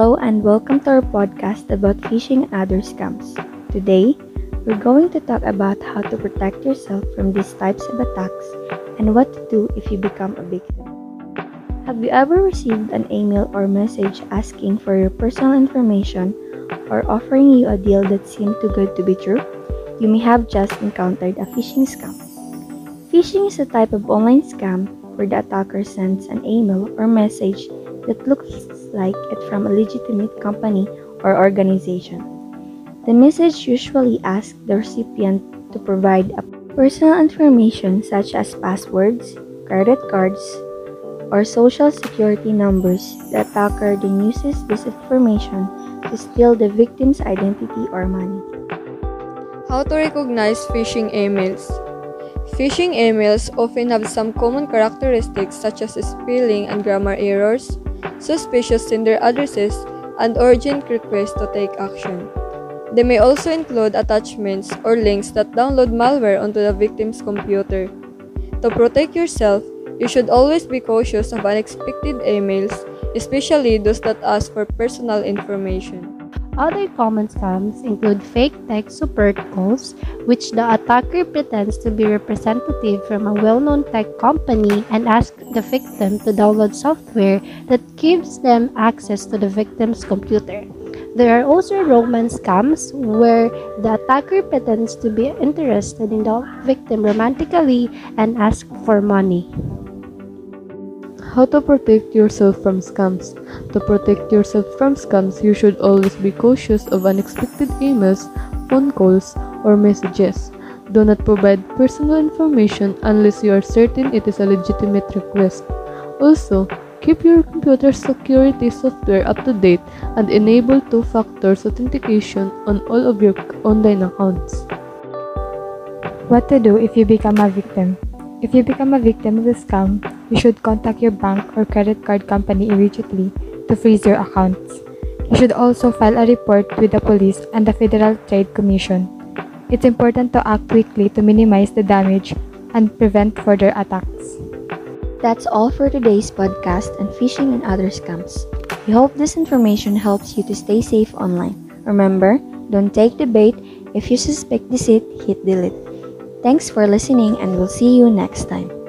Hello and welcome to our podcast about phishing and other scams. Today, we're going to talk about how to protect yourself from these types of attacks and what to do if you become a victim. Have you ever received an email or message asking for your personal information or offering you a deal that seemed too good to be true? You may have just encountered a phishing scam. Phishing is a type of online scam where the attacker sends an email or message that looks like it from a legitimate company or organization. The message usually asks the recipient to provide personal information such as passwords, credit cards, or social security numbers. The attacker then uses this information to steal the victim's identity or money. How to recognize phishing emails? Phishing emails often have some common characteristics such as spelling and grammar errors, suspicious sender addresses, and urgent requests to take action. They may also include attachments or links that download malware onto the victim's computer. To protect yourself, you should always be cautious of unexpected emails, especially those that ask for personal information. Other common scams include fake tech support calls, which the attacker pretends to be representative from a well-known tech company and asks the victim to download software that gives them access to the victim's computer. There are also romance scams where the attacker pretends to be interested in the victim romantically and asks for money. How to protect yourself from scams? To protect yourself from scams, you should always be cautious of unexpected emails, phone calls, or messages. Do not provide personal information unless you are certain it is a legitimate request. Also, keep your computer security software up to date and enable two factor authentication on all of your online accounts. What to do if you become a victim? If you become a victim of a scam, you should contact your bank or credit card company immediately to freeze your accounts. You should also file a report with the police and the Federal Trade Commission. It's important to act quickly to minimize the damage and prevent further attacks. That's all for today's podcast on phishing and other scams. We hope this information helps you to stay safe online. Remember, don't take the bait. If you suspect deceit, hit delete. Thanks for listening, and we'll see you next time.